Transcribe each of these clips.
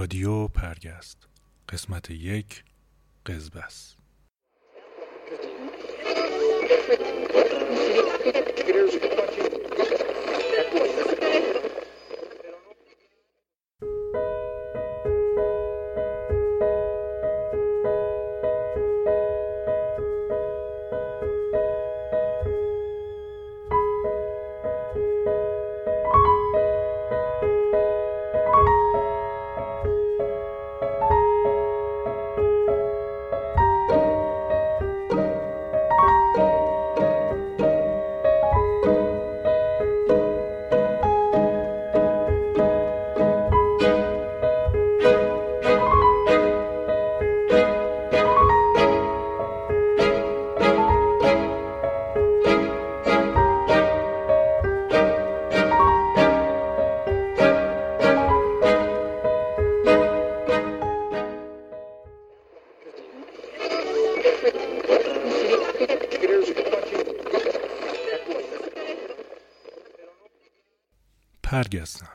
رادیو پرگست. قسمت یک قزبس. پرگستم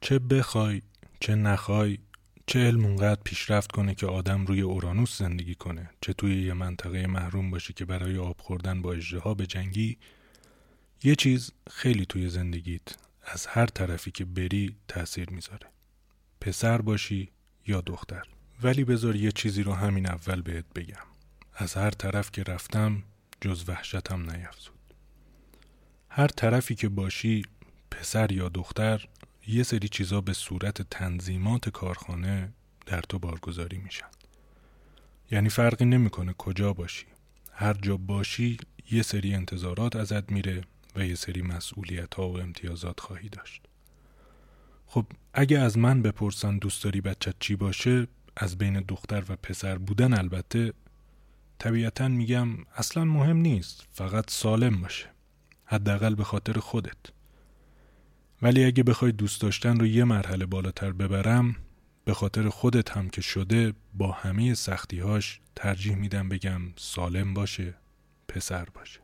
چه بخوای چه نخوای چه علم اونقدر پیشرفت کنه که آدم روی اورانوس زندگی کنه چه توی یه منطقه محروم باشی که برای آب خوردن با اجده به جنگی؟ یه چیز خیلی توی زندگیت از هر طرفی که بری تاثیر می‌ذاره. پسر باشی یا دختر. ولی بذار یه چیزی رو همین اول بهت بگم. از هر طرف که رفتم جز وحشتم نیفزود. هر طرفی که باشی پسر یا دختر یه سری چیزا به صورت تنظیمات کارخانه در تو بارگذاری میشن. یعنی فرقی نمی‌کنه کجا باشی. هر جا باشی یه سری انتظارات ازت میره و یه سری مسئولیت ها و امتیازات خواهی داشت. خب اگه از من بپرسن دوست داری بچت چی باشه از بین دختر و پسر بودن البته طبیعتا میگم اصلا مهم نیست فقط سالم باشه. حداقل به خاطر خودت. ولی اگه بخوای دوست داشتن رو یه مرحله بالاتر ببرم به خاطر خودت هم که شده با همه سختیهاش ترجیح میدم بگم سالم باشه پسر باشه.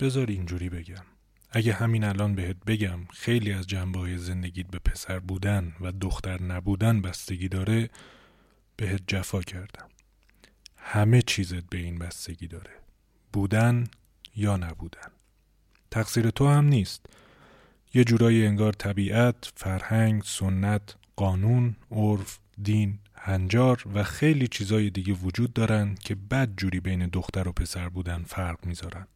بذار اینجوری بگم. اگه همین الان بهت بگم خیلی از جنبه های زندگیت به پسر بودن و دختر نبودن بستگی داره بهت جفا کردم. همه چیزت به این بستگی داره. بودن یا نبودن. تقصیر تو هم نیست. یه جورایی انگار طبیعت، فرهنگ، سنت، قانون، عرف، دین، هنجار و خیلی چیزای دیگه وجود دارن که بد جوری بین دختر و پسر بودن فرق می‌ذارن.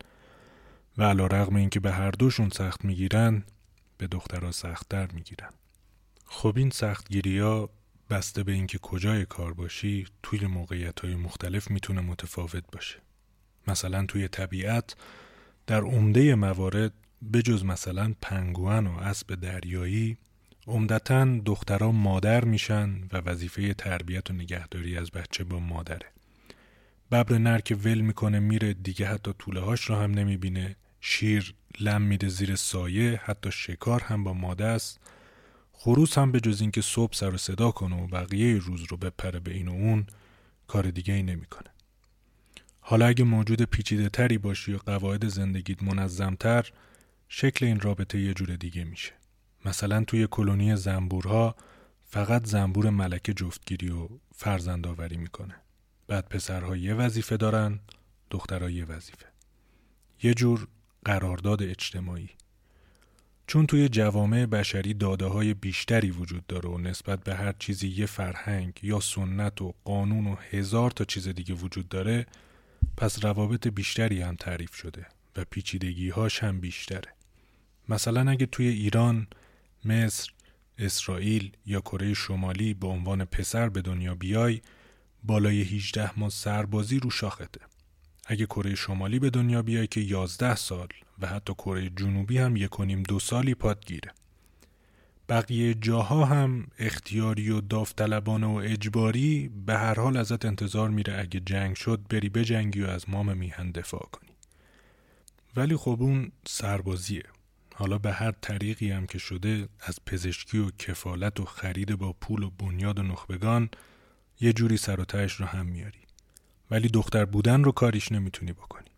و علا رغم اینکه به هر دوشون سخت می‌گیرن به دخترها سختتر می‌گیرن. خب این سختگیری ها بسته به اینکه کجای کار باشی توی موقعیت های مختلف می‌تونه متفاوت باشه. مثلا توی طبیعت در عمده موارد بجز مثلا پنگوان و اسب دریایی عمدتا دخترها مادر میشن و وظیفه تربیت و نگهداری از بچه با مادره. ببر نر که ول می‌کنه میره دیگه حتی طوله هاش رو هم نمی‌بینه. شیر لم میده زیر سایه حتی شکار هم با ماده است. خروس هم به جز اینکه صبح سر و صدا کنه و بقیه روز رو بپره به این و اون کار دیگه ای نمی‌کنه. حالا اگه موجود پیچیده تری باشی و قواعد زندگیت منظمتر شکل این رابطه یه جور دیگه میشه. مثلا توی کلونی زنبورها فقط زنبور ملکه جفتگیری و فرزند آوری می‌کنه. بعد پسرها یه وظیفه دارن، دخترها یه وظیفه. یه جور قرارداد اجتماعی. چون توی جوامع بشری داده های بیشتری وجود داره و نسبت به هر چیزی یه فرهنگ یا سنت و قانون و هزار تا چیز دیگه وجود داره پس روابط بیشتری هم تعریف شده و پیچیدگی هاش هم بیشتره. مثلا اگه توی ایران، مصر، اسرائیل یا کره شمالی به عنوان پسر به دنیا بیای بالای 18 ماه سربازی رو شاخته. اگه کره شمالی به دنیا بیای که 11 سال و حتی کره جنوبی هم یک دو سالی پاد گیره. بقیه جاها هم اختیاری و داوطلبانه و اجباری به هر حال ازت انتظار میره اگه جنگ شد بری بجنگی و از مام میهن دفاع کنی. ولی خب اون سربازیه. حالا به هر طریقی هم که شده از پزشکی و کفالت و خرید با پول و بنیاد و نخبگان یه جوری سر و رو هم میاری. ولی دختر بودن رو کاریش نمی‌تونی بکنی.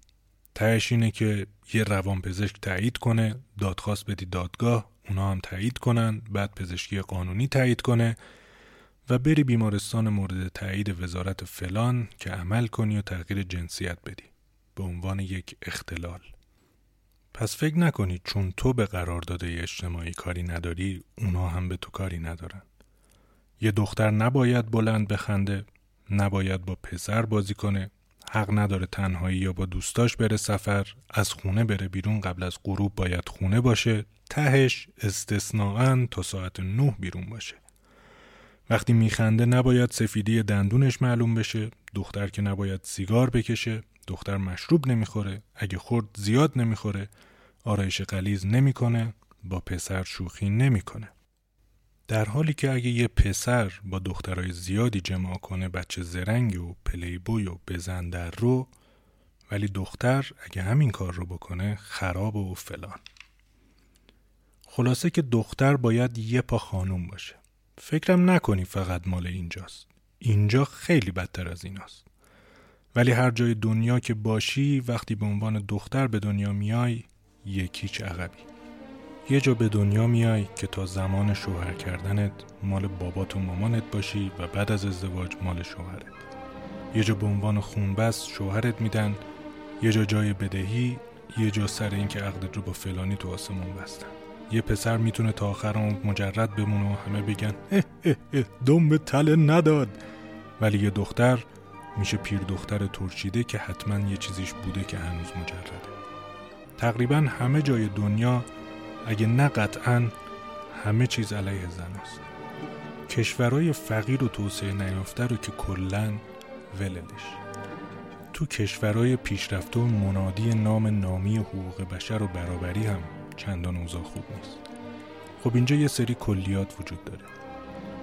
تهش اینه که یه روان پزشک تایید کنه دادخواست بدی دادگاه اونا هم تایید کنن بعد پزشکی قانونی تایید کنه و بری بیمارستان مورد تایید وزارت فلان که عمل کنی و تغییر جنسیت بدی به عنوان یک اختلال پس فکر نکنی چون تو به قرارداد اجتماعی کاری نداری اونا هم به تو کاری ندارن. یه دختر نباید بلند بخنده نباید با پسر بازی کنه حق نداره تنهایی یا با دوستاش بره سفر از خونه بره بیرون قبل از غروب باید خونه باشه تهش استثناعا تا ساعت نه بیرون باشه. وقتی میخنده نباید سفیدی دندونش معلوم بشه دختر که نباید سیگار بکشه دختر مشروب نمی‌خوره اگه خورد زیاد نمی‌خوره آرایش قلیز نمی‌کنه با پسر شوخی نمی‌کنه. در حالی که اگه یه پسر با دخترای زیادی جمع کنه بچه زرنگ و پلی بوی و بزن در رو ولی دختر اگه همین کار رو بکنه خراب و فلان. خلاصه که دختر باید یه پا خانوم باشه. فکرم نکنی فقط مال اینجاست. اینجا خیلی بدتر از ایناست. ولی هر جای دنیا که باشی وقتی به عنوان دختر به دنیا میای یکیچ عقبی. یه جا به دنیا میای که تا زمان شوهر کردنت مال بابات و مامانت باشی و بعد از ازدواج مال شوهرت. یه جا به عنوان خونبست شوهرت میدن یه جا جای بدهی یه جا سر اینکه عقدت رو با فلانی تو آسمون بستن. یه پسر می‌تونه تا آخر مجرد بمونه و همه بگن دم به تله نداد. ولی یه دختر میشه پیر دختر ترشیده که حتما یه چیزیش بوده که هنوز مجرده. تقریبا همه جای دنیا اگه نه قطعا همه چیز علیه زناست کشورهای فقیر و توسعه نیافته رو که کلا ولدش. تو کشورهای پیشرفته و منادی نام نامی حقوق بشر و برابری هم چندان اوضاع خوب نیست. خب اینجا یه سری کلیات وجود داره.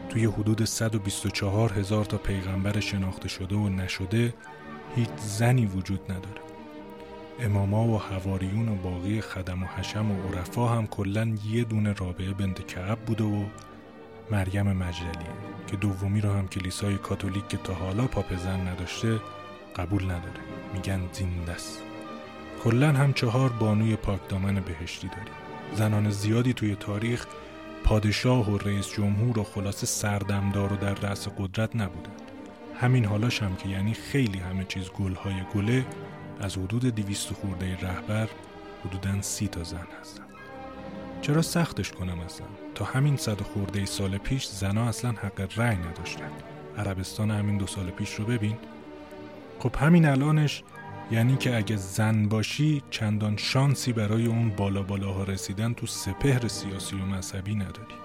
توی حدود 124 هزار تا پیغمبر شناخته شده و نشده هیچ زنی وجود نداره. اماما و حواریون و باقی خدم و حشم و عرفا هم کلا یه دونه رابعه بنت کعب بوده و مریم مجدلیه که دومی رو هم کلیسای کاتولیک که تا حالا پاپ زن نداشته قبول نداره. میگن زنده کلا هم چهار بانوی پاکدامن بهشتی داریم. زنان زیادی توی تاریخ پادشاه و رئیس جمهور و خلاصه سردمدار و در رأس قدرت نبودن همین حالاش هم که یعنی خیلی همه چیز گلهای گله از حدود دیویست خورده رهبر حدودا سی تا زن هستن چرا سختش کنم اصلا؟ تا همین صد خورده سال پیش زنا اصلا حق رأی نداشتن عربستان همین دو سال پیش رو ببین. خب همین الانش یعنی که اگه زن باشی چندان شانسی برای اون بالا بالاها رسیدن تو سپهر سیاسی و مذهبی نداری.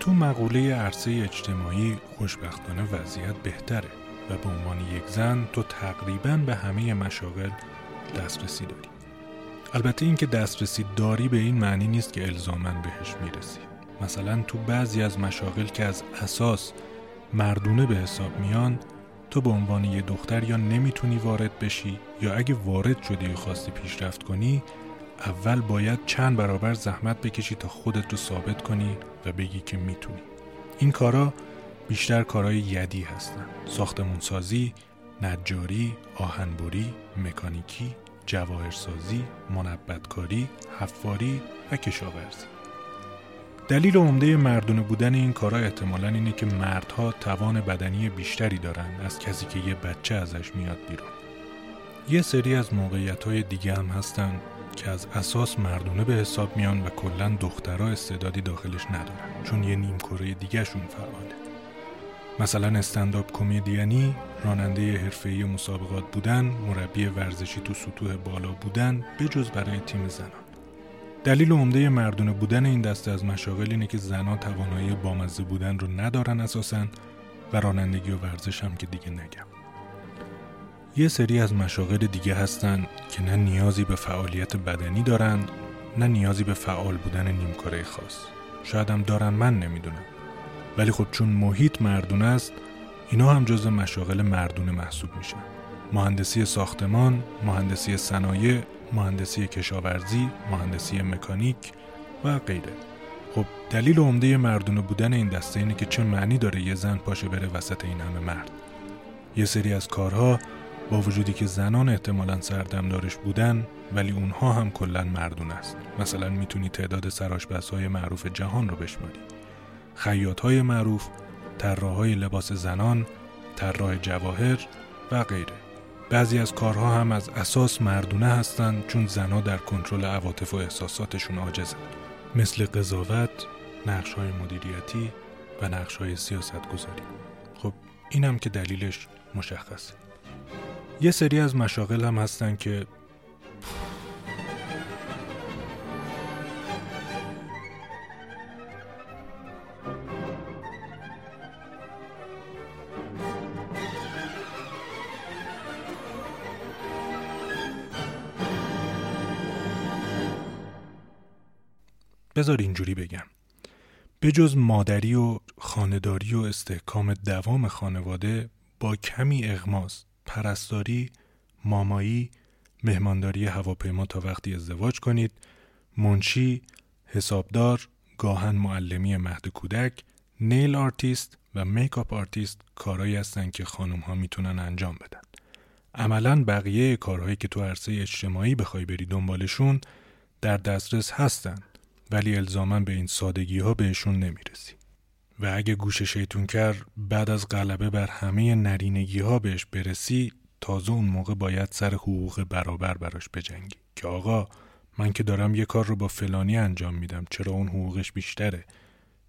تو مقوله عرصه اجتماعی خوشبختانه وضعیت بهتره و به عنوان یک زن تو تقریبا به همه مشاغل دسترسی داری. البته اینکه دسترسی داری به این معنی نیست که الزامن بهش می‌رسی. مثلا تو بعضی از مشاغل که از اساس مردونه به حساب میان تو به عنوان یه دختر یا نمی‌تونی وارد بشی یا اگه وارد شدی و خواستی پیشرفت کنی اول باید چند برابر زحمت بکشی تا خودت رو ثابت کنی و بگی که می‌تونی. این کارا بیشتر کارهای یدی هستن. ساختمونسازی، نجاری، آهنبری، مکانیکی، جواهرسازی، منبتکاری، حفاری و کشاورزی. دلیل عمده مردونه بودن این کارا احتمالا اینه که مردها توان بدنی بیشتری دارن از کسی که یه بچه ازش میاد بیرون. یه سری از موقعیت های دیگه هم هستن که از اساس مردونه به حساب میان و کلا دخترها استعدادی داخلش ندارن چون یه نیم کره دیگه شون فعاله. مثلا استنداپ کمدیانی راننده حرفه‌ای مسابقات بودن مربی ورزشی تو سطوح بالا بودن به جز برای تیم زنان. دلیل عمده مردونه بودن این دسته از مشاغل اینه که زنان توانایی بامزه بودن رو ندارن اساسا و رانندگی و ورزش هم که دیگه نگم. یه سری از مشاغل دیگه هستن که نه نیازی به فعالیت بدنی دارن نه نیازی به فعال بودن نیمکاره خاص. شاید هم دارن من نمی‌دونم. ولی خب چون محیط مردونه است اینا هم جز مشاغل مردونه محسوب میشن. مهندسی ساختمان، مهندسی صنایع، مهندسی کشاورزی، مهندسی مکانیک و غیره. خب دلیل عمده مردونه بودن این دسته اینه که چه معنی داره یه زن پاشه بره وسط این همه مرد. یه سری از کارها با وجودی که زنان احتمالا سردمدارش بودن ولی اونها هم کلا مردون است. مثلا می‌تونی تعداد سراشپزهای معروف جهان رو بشماری. خیاط های معروف طراحهای لباس زنان طراح جواهر و غیره. بعضی از کارها هم از اساس مردونه هستند چون زنها در کنترل عواطف و احساساتشون عاجزند مثل قضاوت، نقش های مدیریتی و نقش های سیاست گذاری خب این هم که دلیلش مشخصه. یه سری از مشاغل هم هستن که بذار اینجوری بگم. به جز مادری و خانه‌داری و استحکام دوام خانواده با کمی اغماز پرستاری مامایی مهمانداری هواپیما تا وقتی ازدواج کنید منشی حسابدار گاهاً معلمی مهد کودک nail artist و makeup artist کارهایی هستن که خانم ها می‌تونن انجام بدن. عملا بقیه کارهایی که تو عرصه اجتماعی بخوای بری دنبالشون در دسترس هستن. ولی الزاما به این سادگی ها بهشون نمی‌رسی. و اگه گوش شیطون کرد بعد از غلبه بر همه نرینگی ها بهش برسی تازه اون موقع باید سر حقوق برابر براش بجنگی. که آقا من که دارم یه کار رو با فلانی انجام میدم چرا اون حقوقش بیشتره؟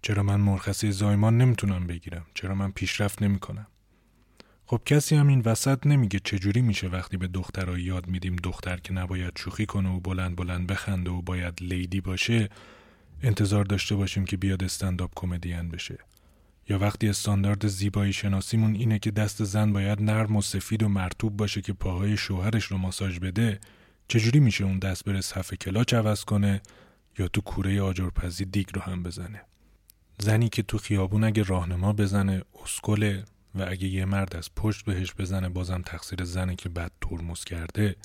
چرا من مرخصی زایمان نمی‌تونم بگیرم؟ چرا من پیشرفت نمی‌کنم؟ خب کسی هم این وسط نمیگه چجوری میشه وقتی به دخترها یاد میدیم دختر که نباید شوخی کنه و بلند بلند بخنده و باید لیدی باشه انتظار داشته باشیم که بیاد استنداپ کمدین بشه. یا وقتی استاندارد زیبایی شناسیمون اینه که دست زن باید نرم و سفید و مرتوب باشه که پاهای شوهرش رو ماساژ بده چجوری میشه اون دست بره صفحه کلاچ عوض کنه یا تو کوره آجرپزی دیگ رو هم بزنه؟ زنی که تو خیابون اگه راهنما بزنه اسکله و اگه یه مرد از پشت بهش بزنه بازم تقصیر زنه که بد ترمز کرده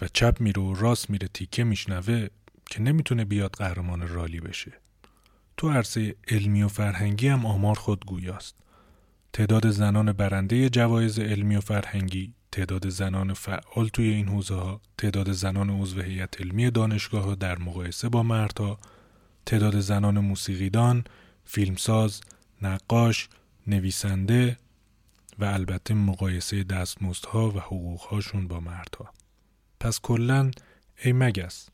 و چپ میره و راست میره تیکه میشنوه که نمی‌تونه بیاد قهرمان رالی بشه. تو عرصه علمی و فرهنگی هم آمار خود گویاست. تعداد زنان برنده جوایز علمی و فرهنگی تعداد زنان فعال توی این حوزه ها تعداد زنان عضو هیئت علمی دانشگاه ها در مقایسه با مردها تعداد زنان موسیقیدان فیلمساز نقاش نویسنده و البته مقایسه دستمزدها و حقوقهاشون با مردها. پس کلا ای مگس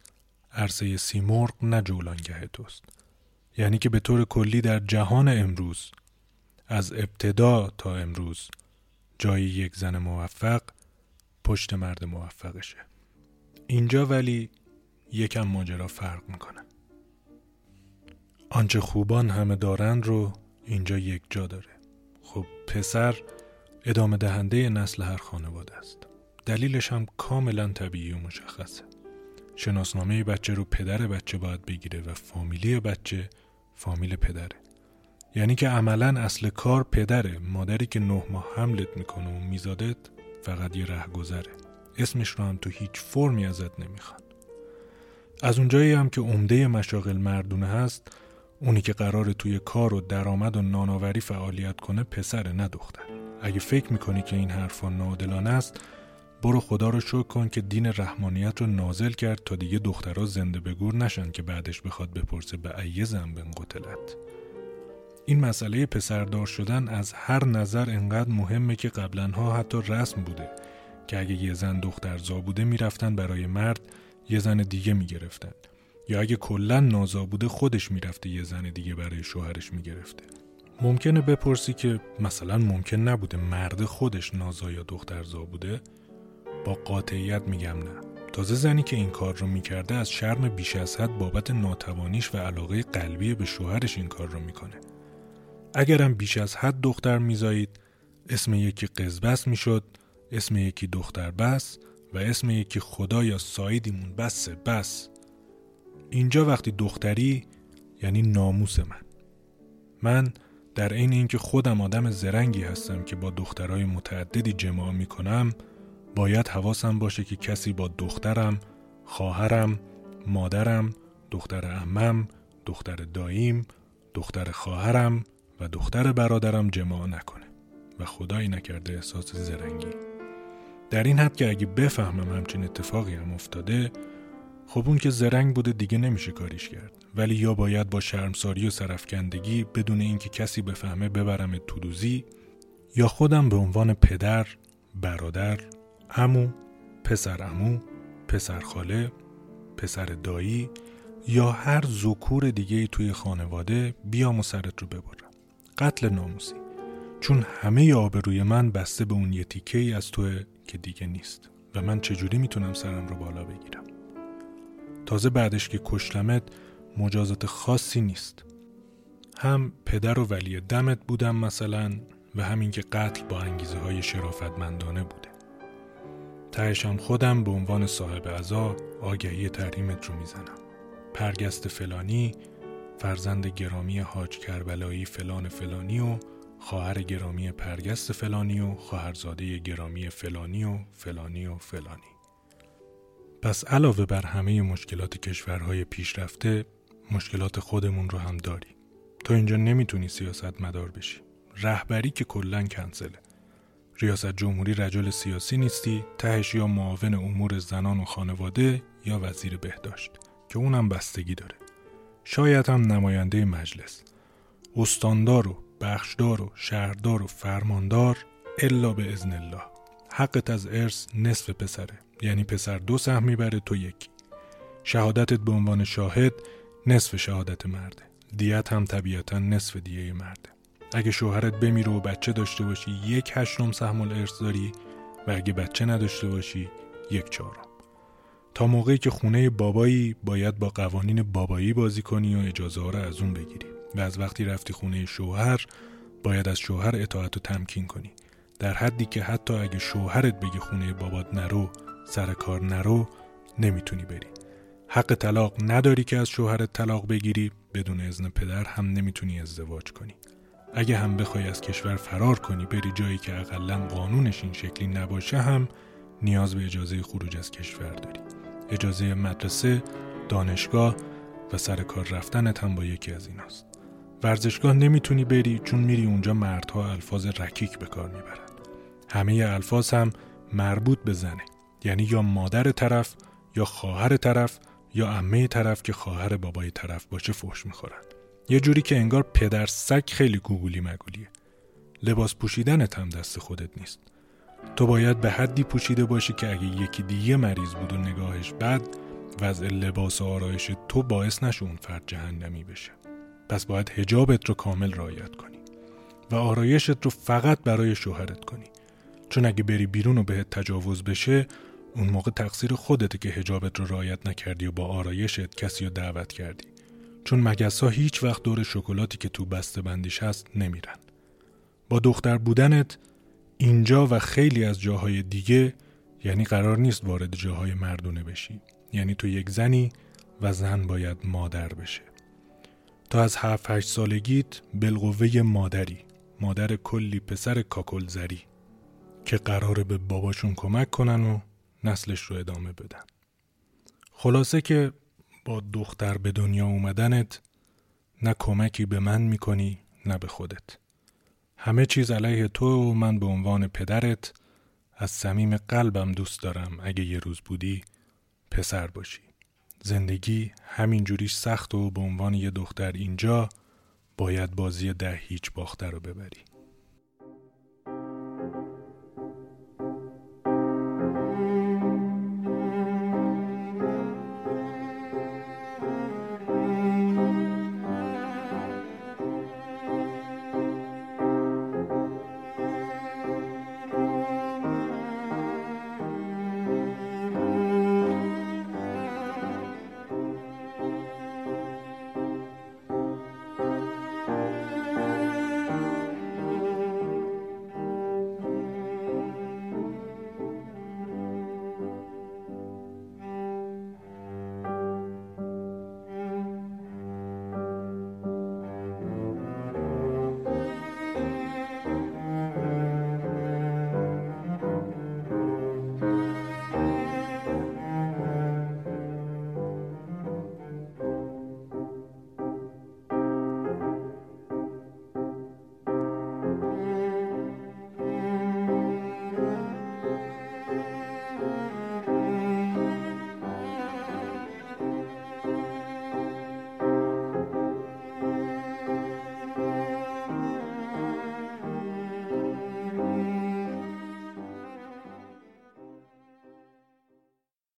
عرصه سیمرغ نه جولانگه توست. یعنی که به طور کلی در جهان امروز از ابتدا تا امروز جای یک زن موفق پشت مرد موفقشه. اینجا ولی یکم ماجرا فرق می‌کنه. آنچه خوبان همه دارند رو اینجا یک جا داره. خب پسر ادامه دهنده نسل هر خانواده است. دلیلش هم کاملا طبیعی و مشخصه. شناسنامه بچه رو پدر بچه باید بگیره و فامیلی بچه فامیل پدره. یعنی که عملا اصل کار پدره. مادری که نه ماه حملت می‌کنه و میزادت فقط یه ره گذره اسمش رو هم تو هیچ فرمی ازت نمی‌خوان. از اونجایی هم که عمده مشاغل مردونه هست اونی که قرار توی کار و درآمد و نانآوری فعالیت کنه پسره نه دختر. اگه فکر می‌کنی که این حرفا نادلانه است برو خدا رو شکر کن که دین رحمانیت رو نازل کرد تا دیگه دخترها زنده به گور نشن که بعدش بخواد بپرسه به ایه زنبن قتلت. این مسئله پسردار شدن از هر نظر انقدر مهمه که قبلا حتی رسم بوده که اگه یه زن دختر زا بوده می‌رفتن برای مرد یه زن دیگه می‌گرفتن. یا اگه کلا نازا بوده خودش می‌رفته یه زن دیگه برای شوهرش می‌گرفته. ممکنه بپرسی که مثلا ممکن نبوده مرد خودش نازا یا دخترزا بوده؟ با قاطعیت میگم نه. تازه زنی که این کار رو می‌کرده از شرم بیش از حد بابت ناتوانیش و علاقه قلبی به شوهرش این کار رو می‌کنه. اگرم بیش از حد دختر میزایید اسم یکی قزبس می‌شد اسم یکی دختر بس و اسم یکی خدا یا سایدیمون بسه بس. اینجا وقتی دختری یعنی ناموس من. من در عین اینکه خودم آدم زرنگی هستم که با دخترای متعددی جماع می‌کنم باید حواسم باشه که کسی با دخترم، خواهرم، مادرم، دختر امم، دختر داییم، دختر خواهرم و دختر برادرم جماع نکنه و خدایی نکرده احساس زرنگی. در این حد که اگه بفهمم همچین اتفاقی هم افتاده خب اون که زرنگ بوده دیگه نمیشه کاریش کرد ولی یا باید با شرمساری و سرفکندگی بدون اینکه کسی بفهمه ببرم تودوزی یا خودم به عنوان پدر، برادر، امو، پسر امو، پسر خاله، پسر دایی یا هر ذکور دیگه توی خانواده بیام و سرت رو ببرم. قتل ناموسی. چون همه آبروی من بسته به اون یه تیکه ای از توه که دیگه نیست و من چجوری می‌تونم سرم رو بالا بگیرم. تازه بعدش که کشتمت مجازات خاصی نیست. هم پدر و ولی دمت بودم مثلا و همین که قتل با انگیزه های شرافتمندانه بوده. تهشم خودم به عنوان صاحب عزا آگهی تحریمت رو می‌زنم. پرگست فلانی، فرزند گرامی حاج کربلایی فلان فلانی و خواهر گرامی پرگست فلانی و خواهرزاده گرامی فلانی و فلانی و فلانی. پس علاوه بر همه مشکلات کشورهای پیشرفته مشکلات خودمون رو هم داری. تو اینجا نمی‌تونی سیاست مدار بشی. رهبری که کلا کنسله. ریاست جمهوری رجل سیاسی نیستی تهش یا معاون امور زنان و خانواده یا وزیر بهداشت که اونم بستگی داره شاید هم نماینده مجلس استاندار و بخشدار و شهردار و فرماندار الا به ازن الله حقت از ارث نصف پسره یعنی پسر دو سهم می‌بره تو یکی. شهادتت به عنوان شاهد نصف شهادت مرده. دیت هم طبیعتا نصف دیه مرده. اگه شوهرت بمیره و بچه داشته باشی یک هشتم سهم الارث داری و اگه بچه نداشته باشی یک چهارم. تا موقعی که خونه بابایی باید با قوانین بابایی بازی کنی و اجازه ها رو از اون بگیری. و از وقتی رفتی خونه شوهر باید از شوهر اطاعت و تمکین کنی. در حدی که حتی اگه شوهرت بگی خونه بابات نرو سر کار نرو نمی‌تونی بری. حق طلاق نداری که از شوهرت طلاق بگیری بدون اذن پدر هم نمی‌تونی ازدواج کنی. اگه هم بخوای از کشور فرار کنی بری جایی که اقلا قانونش این شکلی نباشه هم نیاز به اجازه خروج از کشور داری. اجازه مدرسه، دانشگاه و سر کار رفتنت هم با یکی از ایناست. ورزشگاه نمی‌تونی بری چون میری اونجا مردها الفاظ رکیک به کار می‌برن. همه الفاظ هم مربوط به زنه. یعنی یا مادر طرف یا خواهر طرف یا عمه طرف که خواهر بابای طرف باشه فحش می‌خورن یه جوری که انگار پدر سگ خیلی گوگولی مگولیه. لباس پوشیدنت هم دست خودت نیست. تو باید به حدی پوشیده باشی که اگه یکی دیگه مریض بود و نگاهش بد وضع لباس و آرایش تو باعث نشه اون فرد جهنمی بشه. پس باید هجابت رو کامل رعایت کنی و آرایشت رو فقط برای شوهرت کنی. چون اگه بری بیرون و بهت تجاوز بشه اون موقع تقصیر خودته که هجابت رو رعایت نکردی و با آرایشت کسی رو دعوت کردی چون مگس ها هیچ وقت دور شکلاتی که تو بسته بندیش هست نمیرن. با دختر بودنت اینجا و خیلی از جاهای دیگه یعنی قرار نیست وارد جاهای مردونه بشی. یعنی تو یک زنی و زن باید مادر بشه. تا از هفت هشت سالگیت بالقوه مادری مادر کلی پسر کاکل زری که قراره به باباشون کمک کنن و نسلش رو ادامه بدن. خلاصه که با دختر به دنیا اومدنت نه کمکی به من می‌کنی نه به خودت. همه چیز علیه تو و من به عنوان پدرت. از صمیم قلبم دوست دارم اگه یه روز بودی پسر باشی. زندگی همینجوریش سخت و به عنوان یه دختر اینجا باید بازی ده هیچ باخته رو ببری.